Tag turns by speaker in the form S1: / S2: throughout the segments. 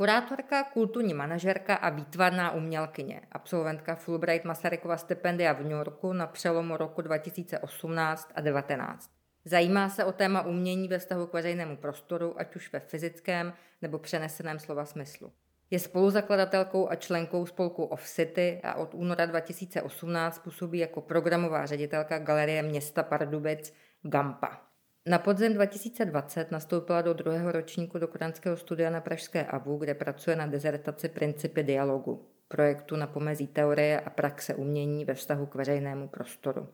S1: Kurátorka, kulturní manažerka a výtvarná umělkyně, absolventka Fulbright Masarykova stipendia v New Yorku na přelomu roku 2018 a 2019. Zajímá se o téma umění ve vztahu k veřejnému prostoru, ať už ve fyzickém nebo přeneseném slova smyslu. Je spoluzakladatelkou a členkou spolku Off City a od února 2018 působí jako programová ředitelka Galerie města Pardubic Gampa. Na podzim 2020 nastoupila do druhého ročníku doktorantského studia na Pražské AVU, kde pracuje na dezertaci Principy dialogu, projektu na pomezí teorie a praxe umění ve vztahu k veřejnému prostoru.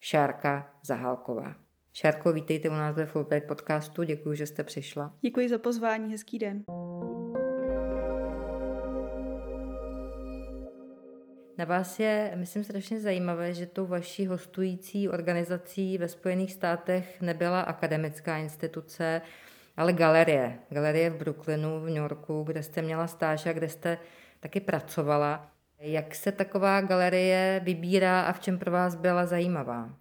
S1: Šárka Zahálková. Šárko, vítejte u nás ve Fulbright podcastu, děkuji, že jste přišla.
S2: Děkuji za pozvání, hezký den.
S1: Na vás je, myslím, strašně zajímavé, že tou vaší hostující organizací ve Spojených státech nebyla akademická instituce, ale galerie. Galerie v Brooklynu, v New Yorku, kde jste měla stáž a kde jste taky pracovala. Jak se taková galerie vybírá a v čem pro vás byla zajímavá?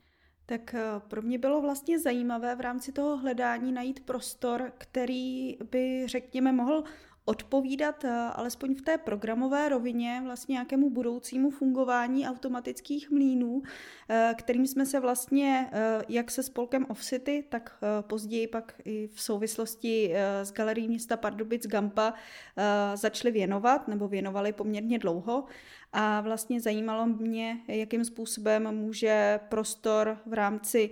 S2: Tak eh, pro mě bylo vlastně zajímavé v rámci toho hledání najít prostor, který by, řekněme, mohl odpovídat eh, alespoň v té programové rovině vlastně nějakému budoucímu fungování automatických mlínů, eh, kterým jsme se vlastně eh, jak se spolkem Off City, tak později pak i v souvislosti s galerií města Pardubic Gampa začali věnovat, nebo věnovali poměrně dlouho. A vlastně zajímalo mě, jakým způsobem může prostor v rámci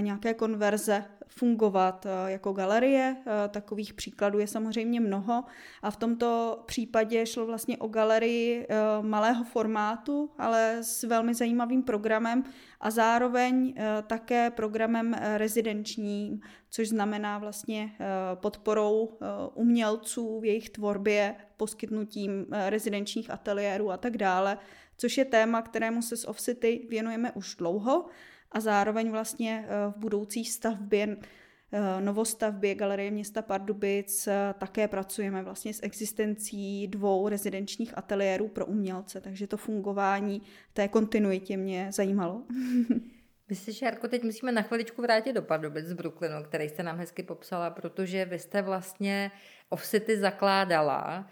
S2: nějaké konverze fungovat eh, jako galerie. Eh, takových příkladů je samozřejmě mnoho a v tomto případě šlo vlastně o galerii eh, malého formátu, ale s velmi zajímavým programem a zároveň také programem rezidenčním, což znamená vlastně podporou umělců v jejich tvorbě, poskytnutím rezidenčních ateliérů a tak dále, což je téma, kterému se z Offcity věnujeme už dlouho a zároveň vlastně eh, v budoucí stavbě eh, novostavbě Galerie města Pardubic eh, také pracujeme vlastně s existencí dvou rezidenčních ateliérů pro umělce, takže to fungování té kontinuitě mě zajímalo.
S1: My si, Šárko, teď musíme na chviličku vrátit do Pardubic z Brooklynu, který jste nám hezky popsala, protože vy jste vlastně Offcity zakládala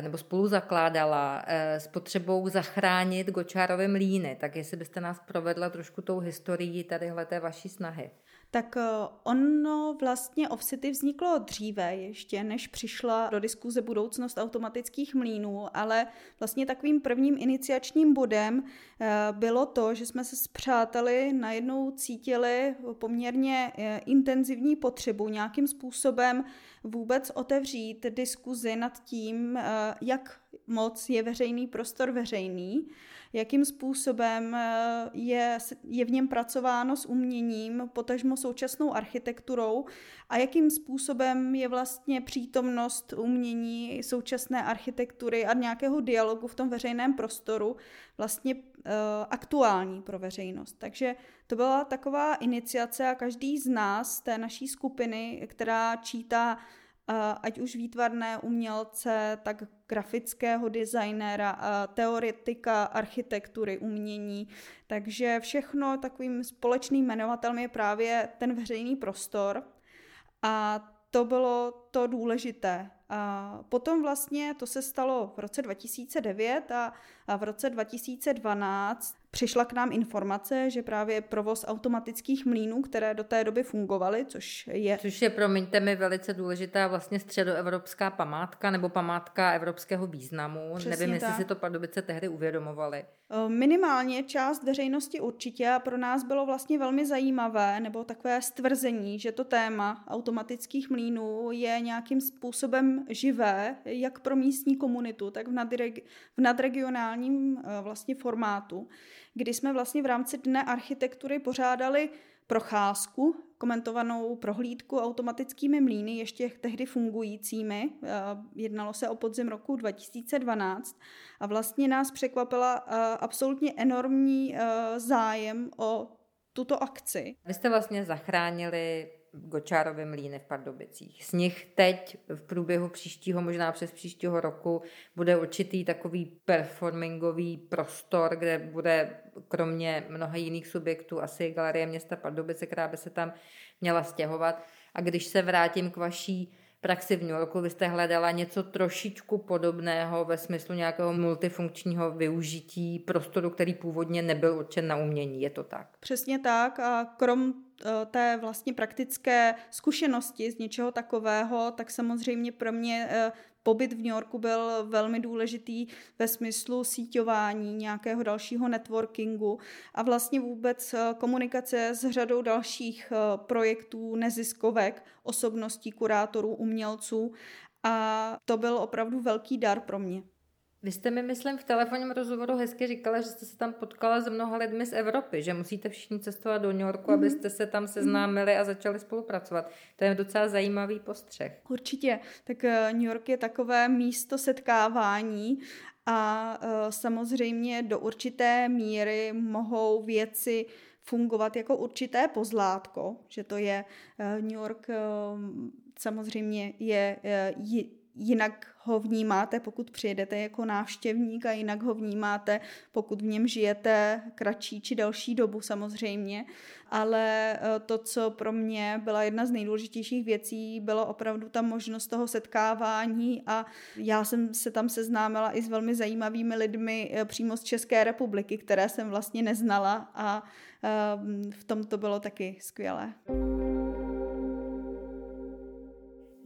S1: nebo spolu zakládala eh, s potřebou zachránit Gočárovy mlíny. Tak jestli byste nás provedla trošku tou historií tadyhle té vaší snahy.
S2: Tak eh, ono vlastně Offcity vzniklo dříve ještě, než přišla do diskuze budoucnost automatických mlínů, ale vlastně takovým prvním iniciačním bodem bylo to, že jsme se s přáteli najednou cítili poměrně intenzivní potřebu nějakým způsobem vůbec otevřít diskuzi nad tím, eh, jak moc je veřejný prostor veřejný, jakým způsobem eh, je, je v něm pracováno s uměním, potažmo současnou architekturou a jakým způsobem je vlastně přítomnost umění, současné architektury a nějakého dialogu v tom veřejném prostoru vlastně aktuální pro veřejnost. Takže to byla taková iniciace a každý z nás, té naší skupiny, která čítá ať už výtvarné umělce, tak grafického designéra, teoretika architektury, umění. Takže všechno takovým společným jmenovatelem je právě ten veřejný prostor. A to bylo to důležité. A potom vlastně to se stalo v roce 2009 a, a v roce 2012 přišla k nám informace, že právě provoz automatických mlínů, které do té doby fungovaly, což je...
S1: Což je, promiňte mi, velice důležitá vlastně středoevropská památka nebo památka evropského významu. Přesně Nevím, tak. jestli si to Pardubice tehdy uvědomovali.
S2: Minimálně část veřejnosti určitě a pro nás bylo vlastně velmi zajímavé, nebo takové stvrzení, že to téma automatických mlínů je nějakým způsobem živé, jak pro místní komunitu, tak v, nadreg- v nadregionálním vlastně formátu kdy jsme vlastně v rámci Dne architektury pořádali procházku, komentovanou prohlídku automatickými mlýny, ještě tehdy fungujícími. Eh, jednalo se o podzim roku 2012 a vlastně nás překvapila eh, absolutně enormní eh, zájem o tuto akci.
S1: Vy jste vlastně zachránili Gočárovy mlíny v Pardubicích. Z nich teď v průběhu příštího, možná přes příštího roku, bude určitý takový performingový prostor, kde bude kromě mnoha jiných subjektů asi Galerie města Pardubice, která by se tam měla stěhovat. A když se vrátím k vaší praxi v New Yorku vy jste hledala něco trošičku podobného ve smyslu nějakého multifunkčního využití prostoru, který původně nebyl určen na umění. Je to tak?
S2: Přesně tak a krom Eh, té vlastně praktické zkušenosti z něčeho takového, tak samozřejmě pro mě eh, pobyt v New Yorku byl velmi důležitý ve smyslu síťování, nějakého dalšího networkingu a vlastně vůbec eh, komunikace s řadou dalších projektů, neziskovek, osobností, kurátorů, umělců a to byl opravdu velký dar pro mě.
S1: Vy jste mi, myslím, v telefonním rozhovoru hezky říkala, že jste se tam potkala s mnoha lidmi z Evropy, že musíte všichni cestovat do New Yorku, mm-hmm. abyste se tam seznámili a začali spolupracovat. To je docela zajímavý postřeh.
S2: Určitě. Tak eh, New York je takové místo setkávání a uh, samozřejmě do určité míry mohou věci fungovat jako určité pozlátko, že to je uh, New York samozřejmě je jinak ho vnímáte, pokud přijedete jako návštěvník a jinak ho vnímáte, pokud v něm žijete kratší či delší dobu samozřejmě. Ale eh, to, co pro mě byla jedna z nejdůležitějších věcí, bylo opravdu ta možnost toho setkávání a já jsem se tam seznámila i s velmi zajímavými lidmi eh, přímo z České republiky, které jsem vlastně neznala a eh, v tom to bylo taky skvělé.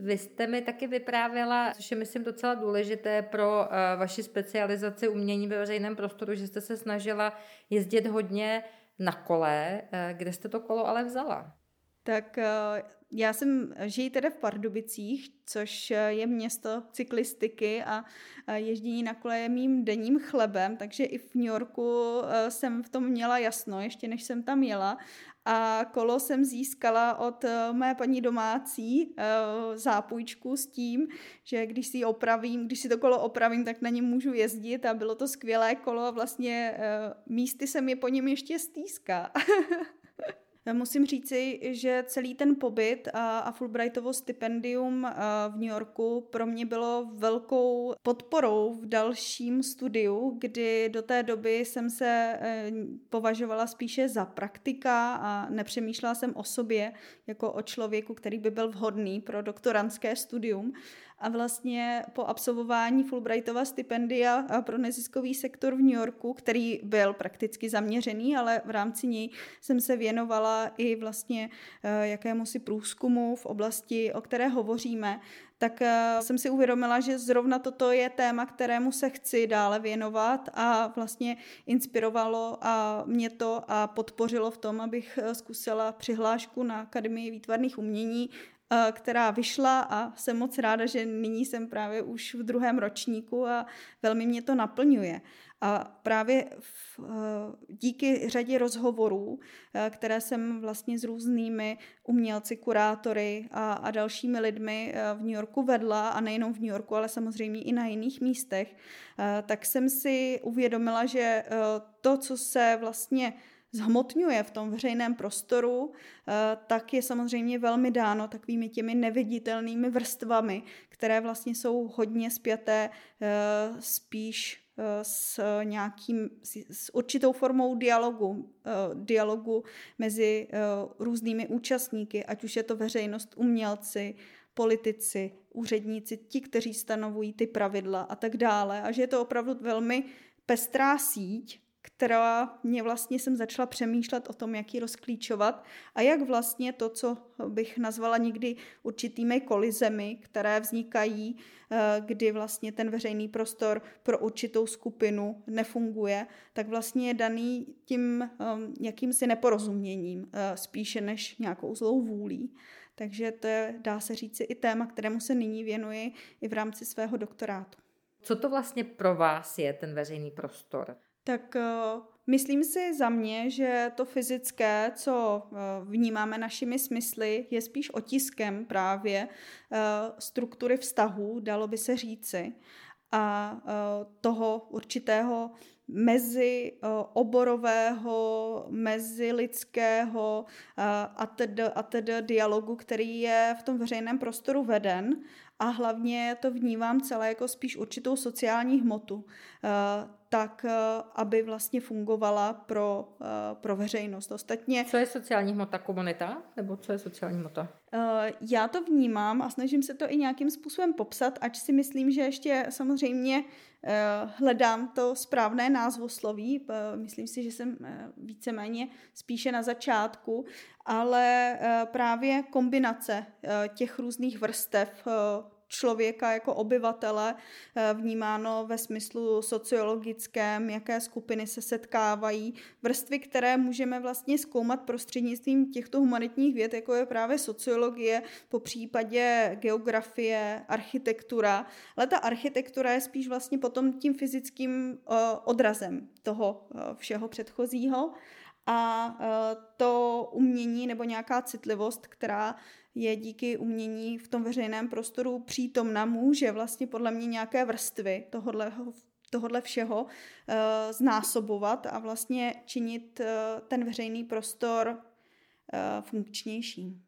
S1: Vy jste mi taky vyprávěla, což je myslím docela důležité pro uh, vaši specializaci umění ve veřejném prostoru, že jste se snažila jezdit hodně na kole. Uh, kde jste to kolo ale vzala?
S2: Tak uh, já jsem žiji tedy v Pardubicích, což je město cyklistiky a ježdění na kole je mým denním chlebem, takže i v New Yorku jsem v tom měla jasno, ještě než jsem tam jela a kolo jsem získala od eh, mé paní domácí eh, zápůjčku s tím, že když si opravím, když si to kolo opravím, tak na něm můžu jezdit a bylo to skvělé kolo a vlastně eh, místy se mi po něm ještě stýská. Musím říci, že celý ten pobyt a, Fulbrightovo stipendium v New Yorku pro mě bylo velkou podporou v dalším studiu, kdy do té doby jsem se e, považovala spíše za praktika a nepřemýšlela jsem o sobě jako o člověku, který by byl vhodný pro doktorantské studium a vlastně po absolvování Fulbrightova stipendia pro neziskový sektor v New Yorku, který byl prakticky zaměřený, ale v rámci něj jsem se věnovala i vlastně eh, jakému si průzkumu v oblasti, o které hovoříme, tak eh, jsem si uvědomila, že zrovna toto je téma, kterému se chci dále věnovat a vlastně inspirovalo a mě to a podpořilo v tom, abych eh, zkusila přihlášku na Akademii výtvarných umění Eh, která vyšla a jsem moc ráda, že nyní jsem právě už v druhém ročníku a velmi mě to naplňuje. A právě v, eh, díky řadě rozhovorů, eh, které jsem vlastně s různými umělci, kurátory a, a dalšími lidmi v New Yorku vedla, a nejenom v New Yorku, ale samozřejmě i na jiných místech, tak jsem si uvědomila, že to, co se vlastně zhmotňuje v tom veřejném prostoru, eh, tak je samozřejmě velmi dáno takovými těmi neviditelnými vrstvami, které vlastně jsou hodně spjaté eh, spíš eh, s nějakým, s určitou formou dialogu, dialogu mezi různými účastníky, ať už je to veřejnost, umělci, politici, úředníci, ti, kteří stanovují ty pravidla a tak dále. A že je to opravdu velmi pestrá síť, která mě vlastně jsem začala přemýšlet o tom, jak ji rozklíčovat a jak vlastně to, co bych nazvala někdy určitými kolizemi, které vznikají, eh, kdy vlastně ten veřejný prostor pro určitou skupinu nefunguje, tak vlastně je daný tím ehm, jakýmsi neporozuměním, eh, spíše než nějakou zlou vůlí. Takže to je, dá se říci, i téma, kterému se nyní věnuji i v rámci svého doktorátu.
S1: Co to vlastně pro vás je ten veřejný prostor?
S2: Tak uh, myslím si za mě, že to fyzické, co uh, vnímáme našimi smysly, je spíš otiskem právě uh, struktury vztahů, dalo by se říci, a toho určitého mezi oborového, mezilidského a tedy, a tedy dialogu, který je v tom veřejném prostoru veden a hlavně to vnímám celé jako spíš určitou sociální hmotu tak, aby vlastně fungovala pro, pro veřejnost. Ostatně...
S1: Co je sociální hmota komunita? Nebo co je sociální hmota?
S2: Já to vnímám a snažím se to i nějakým způsobem popsat, ač si myslím, že ještě samozřejmě hledám to správné názvosloví. Myslím si, že jsem víceméně spíše na začátku, ale právě kombinace těch různých vrstev člověka jako obyvatele eh, vnímáno ve smyslu sociologickém, jaké skupiny se setkávají, vrstvy, které můžeme vlastně zkoumat prostřednictvím těchto humanitních věd, jako je právě sociologie, po případě geografie, architektura, ale ta architektura je spíš vlastně potom tím fyzickým eh, odrazem toho eh, všeho předchozího. A to umění nebo nějaká citlivost, která je díky umění v tom veřejném prostoru přítomna, může vlastně podle mě nějaké vrstvy tohodle, tohodle všeho uh, znásobovat a vlastně činit uh, ten veřejný prostor uh, funkčnější.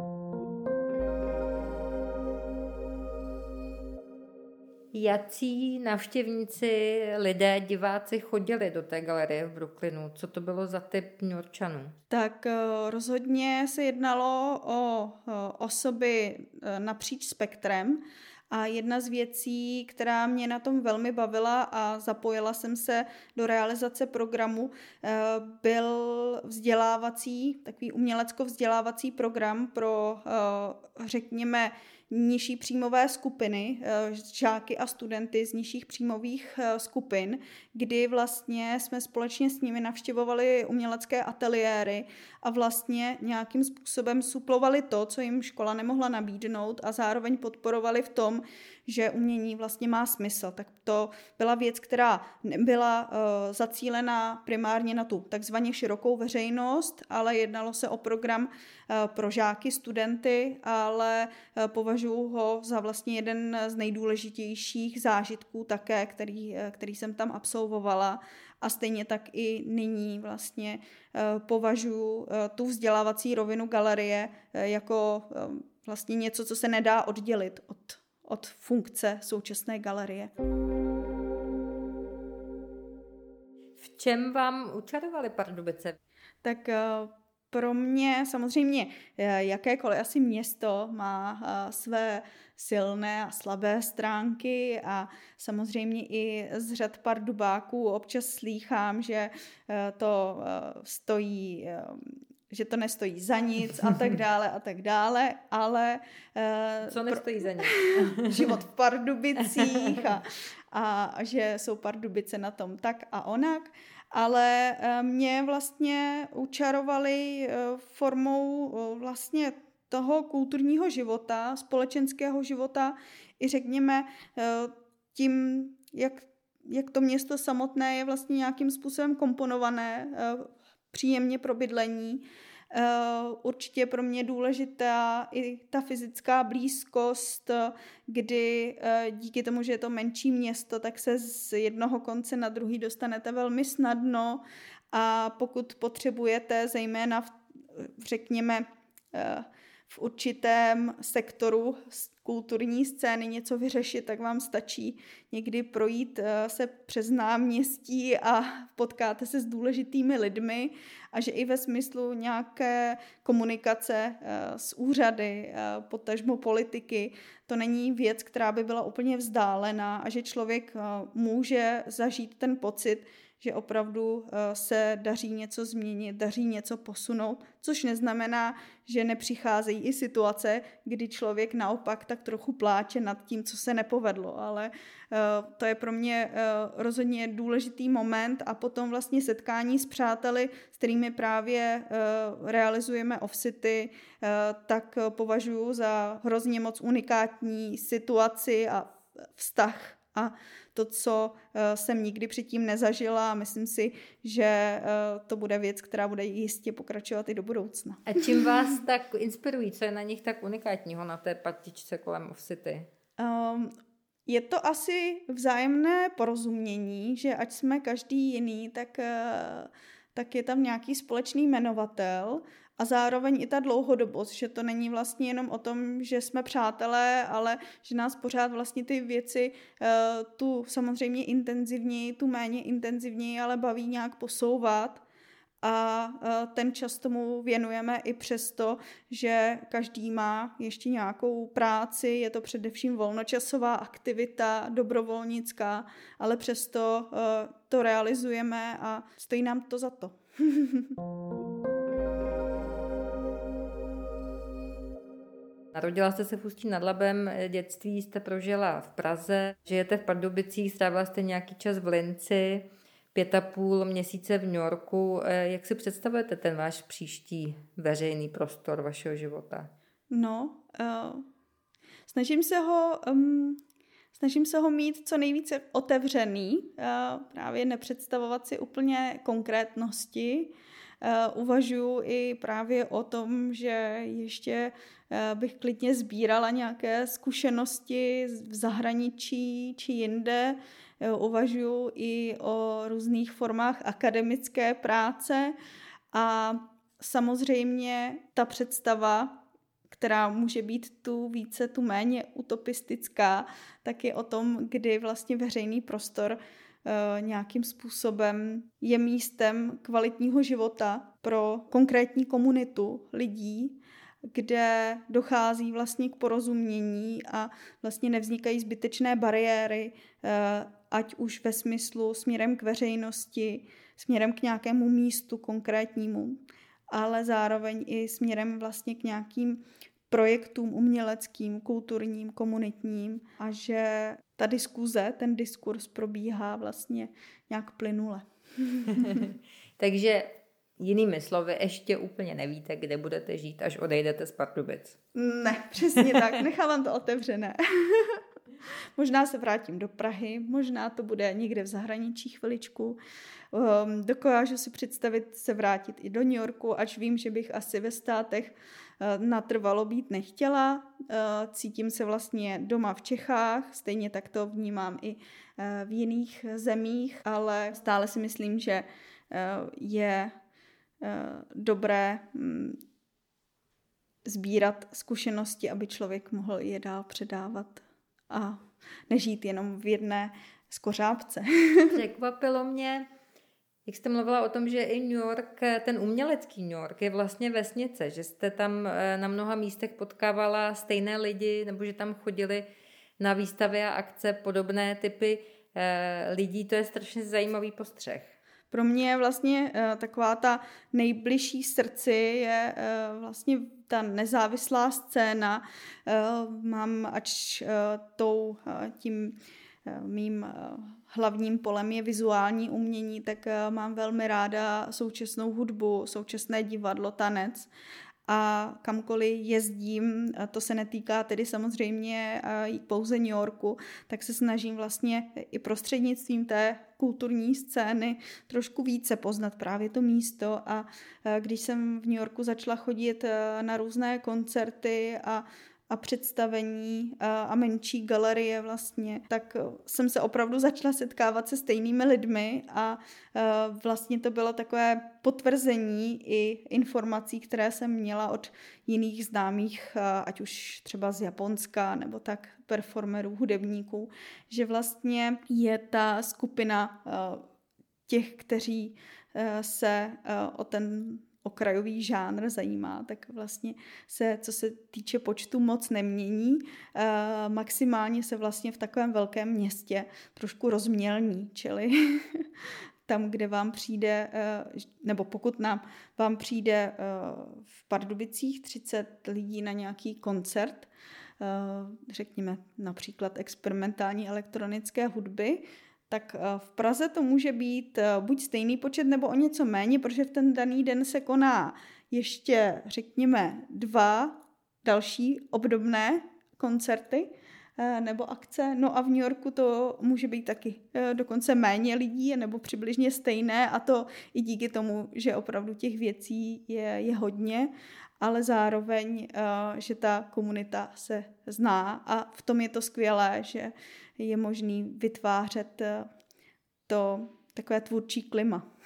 S1: Jací navštěvníci, lidé, diváci chodili do té galerie v Brooklynu? Co to bylo za typ Newyorčanů?
S2: Tak eh, rozhodně se jednalo o osoby eh, napříč spektrem. A jedna z věcí, která mě na tom velmi bavila a zapojila jsem se do realizace programu, eh, byl vzdělávací, takový umělecko-vzdělávací program pro, řekněme, nižší příjmové skupiny, eh, žáky a studenty z nižších příjmových eh, skupin, kdy vlastně jsme společně s nimi navštěvovali umělecké ateliéry a vlastně nějakým způsobem suplovali to, co jim škola nemohla nabídnout a zároveň podporovali v tom, že umění vlastně má smysl. Tak to byla věc, která nebyla uh, zacílená primárně na tu takzvaně širokou veřejnost, ale jednalo se o program uh, pro žáky, studenty, ale uh, považuji ho za vlastně jeden z nejdůležitějších zážitků také, který, který jsem tam absolvovala a stejně tak i nyní vlastně považuji tu vzdělávací rovinu galerie jako vlastně něco, co se nedá oddělit od od funkce současné galerie.
S1: V čem vám učarovali Pardubice?
S2: Tak eh, pro mě samozřejmě eh, jakékoliv asi město má eh, své silné a slabé stránky a samozřejmě i z řad pardubáků občas slýchám, že to stojí že to nestojí za nic a tak dále a tak dále, ale...
S1: Uh, Co nestojí za nic?
S2: život v Pardubicích a, a že jsou Pardubice na tom tak a onak, ale uh, mě vlastně učarovali uh, formou uh, vlastně toho kulturního života, společenského života i řekněme tím, jak, jak to město samotné je vlastně nějakým způsobem komponované příjemně pro bydlení. Eh, určitě pro mě důležitá i ta fyzická blízkost, kdy eh, díky tomu, že je to menší město, tak se z jednoho konce na druhý dostanete velmi snadno a pokud potřebujete, zejména v, řekněme, eh, v určitém sektoru kulturní scény něco vyřešit, tak vám stačí někdy projít eh, se přes náměstí a potkáte se s důležitými lidmi a že i ve smyslu nějaké komunikace eh, s úřady, eh, potažmo politiky, to není věc, která by byla úplně vzdálená a že člověk může zažít ten pocit, že opravdu eh, se daří něco změnit, daří něco posunout, což neznamená, že nepřicházejí i situace, kdy člověk naopak tak trochu pláče nad tím, co se nepovedlo, ale eh, to je pro mě eh, rozhodně důležitý moment a potom vlastně setkání s přáteli, s kterými právě realizujeme offsity, tak považuji za hrozně moc unikátní situaci a vztah a to, co eh, jsem nikdy předtím nezažila a myslím si, že eh, to bude věc, která bude jistě pokračovat i do budoucna.
S1: A čím vás tak inspirují? Co je na nich tak unikátního na té patičce kolem Off City? Um,
S2: je to asi vzájemné porozumění, že ať jsme každý jiný, tak, eh, tak je tam nějaký společný jmenovatel a zároveň i ta dlouhodobost, že to není vlastně jenom o tom, že jsme přátelé, ale že nás pořád vlastně ty věci uh, tu samozřejmě intenzivněji, tu méně intenzivněji, ale baví nějak posouvat a uh, ten čas tomu věnujeme i přesto, že každý má ještě nějakou práci, je to především volnočasová aktivita, dobrovolnická, ale přesto uh, to realizujeme a stojí nám to za to.
S1: Narodila jste se v Ústí nad Labem, dětství jste prožila v Praze, žijete v Pardubicích, strávila jste nějaký čas v Linci, pět a půl měsíce v New Yorku. Eh, jak si představujete ten váš příští veřejný prostor vašeho života?
S2: No, uh, snažím se ho um, snažím se ho mít co nejvíce otevřený, uh, právě nepředstavovat si úplně konkrétnosti, uvažuji i právě o tom, že ještě uh, bych klidně sbírala nějaké zkušenosti v zahraničí či jinde. Uh, uvažuji i o různých formách akademické práce a samozřejmě ta představa, která může být tu více, tu méně utopistická, tak je o tom, kdy vlastně veřejný prostor Eh, nějakým způsobem je místem kvalitního života pro konkrétní komunitu lidí, kde dochází vlastně k porozumění a vlastně nevznikají zbytečné bariéry, eh, ať už ve smyslu směrem k veřejnosti, směrem k nějakému místu konkrétnímu, ale zároveň i směrem vlastně k nějakým projektům uměleckým, kulturním, komunitním a že ta diskuze, ten diskurs probíhá vlastně nějak plynule.
S1: Takže jinými slovy, ještě úplně nevíte, kde budete žít, až odejdete z Pardubic.
S2: Ne, přesně tak, nechávám to otevřené. možná se vrátím do Prahy, možná to bude někde v zahraničí chviličku. Um, dokážu si představit se vrátit i do New Yorku, ač vím, že bych asi ve státech natrvalo být nechtěla. Eh, cítím se vlastně doma v Čechách, stejně tak to vnímám i eh, v jiných zemích, ale stále si myslím, že je dobré mm, sbírat zkušenosti, aby člověk mohl je dál předávat a nežít jenom v jedné skořápce.
S1: Překvapilo mě, jak jste mluvila o tom, že i New York, ten umělecký New York je vlastně vesnice, že jste tam eh, na mnoha místech potkávala stejné lidi, nebo že tam chodili na výstavy a akce podobné typy eh, lidí, to je strašně zajímavý postřeh.
S2: Pro mě je vlastně taková ta nejbližší srdci je vlastně ta nezávislá scéna. Mám ač tou, tím mým uh, hlavním polem je vizuální umění, tak eh, mám velmi ráda současnou hudbu, současné divadlo, tanec. A kamkoliv jezdím, to se netýká tedy samozřejmě eh, pouze New Yorku, tak se snažím vlastně i prostřednictvím té kulturní scény trošku více poznat právě to místo. A eh, když jsem v New Yorku začala chodit na různé koncerty a a představení a, menší galerie vlastně, tak jsem se opravdu začala setkávat se stejnými lidmi a, a vlastně to bylo takové potvrzení i informací, které jsem měla od jiných známých, ať už třeba z Japonska nebo tak performerů, hudebníků, že vlastně je ta skupina těch, kteří se o ten okrajový žánr zajímá, tak vlastně se, co se týče počtu, moc nemění. E, maximálně se vlastně v takovém velkém městě trošku rozmělní, čili tam, kde vám přijde, e, nebo pokud nám vám přijde e, v Pardubicích 30 lidí na nějaký koncert, řekněme například experimentální elektronické hudby, tak eh, v Praze to může být eh, buď stejný počet nebo o něco méně, protože v ten daný den se koná ještě, řekněme, dva další obdobné koncerty eh, nebo akce. No a v New Yorku to může být taky dokonce méně lidí nebo přibližně stejné a to i díky tomu, že opravdu těch věcí je, je hodně, ale zároveň, že ta komunita se zná a v tom je to skvělé, že je možný vytvářet eh, to takové tvůrčí klima.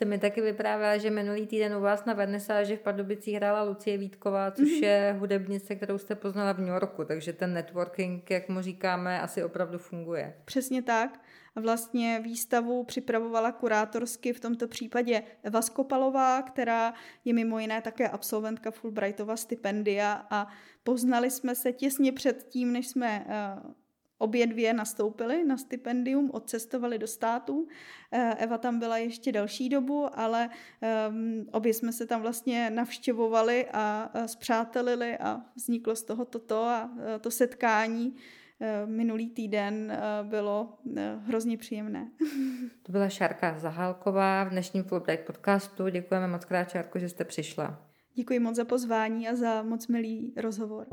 S1: Jste mi taky vyprávěla, že minulý týden u vás na vernisáži v Pardubicích hrála Lucie Vítková, což mm-hmm. je hudebnice, kterou jste poznala v New Yorku, takže ten networking, jak mu říkáme, asi opravdu funguje.
S2: Přesně tak. Vlastně výstavu připravovala kurátorsky v tomto případě Eva Skopalová, která je mimo jiné také absolventka Fulbrightova stipendia a poznali jsme se těsně před tím, než jsme uh, Obě dvě nastoupily na stipendium, odcestovali do států. Eh, Eva tam byla ještě další dobu, ale um, obě jsme se tam vlastně navštěvovali a, a zpřátelili a vzniklo z toho toto a, a to setkání eh, minulý týden eh, bylo hrozně příjemné.
S1: To byla Šárka Zahálková v dnešním Fulbright podcastu. Děkujeme moc krát, Šárko, že jste přišla.
S2: Děkuji moc za pozvání a za moc milý rozhovor.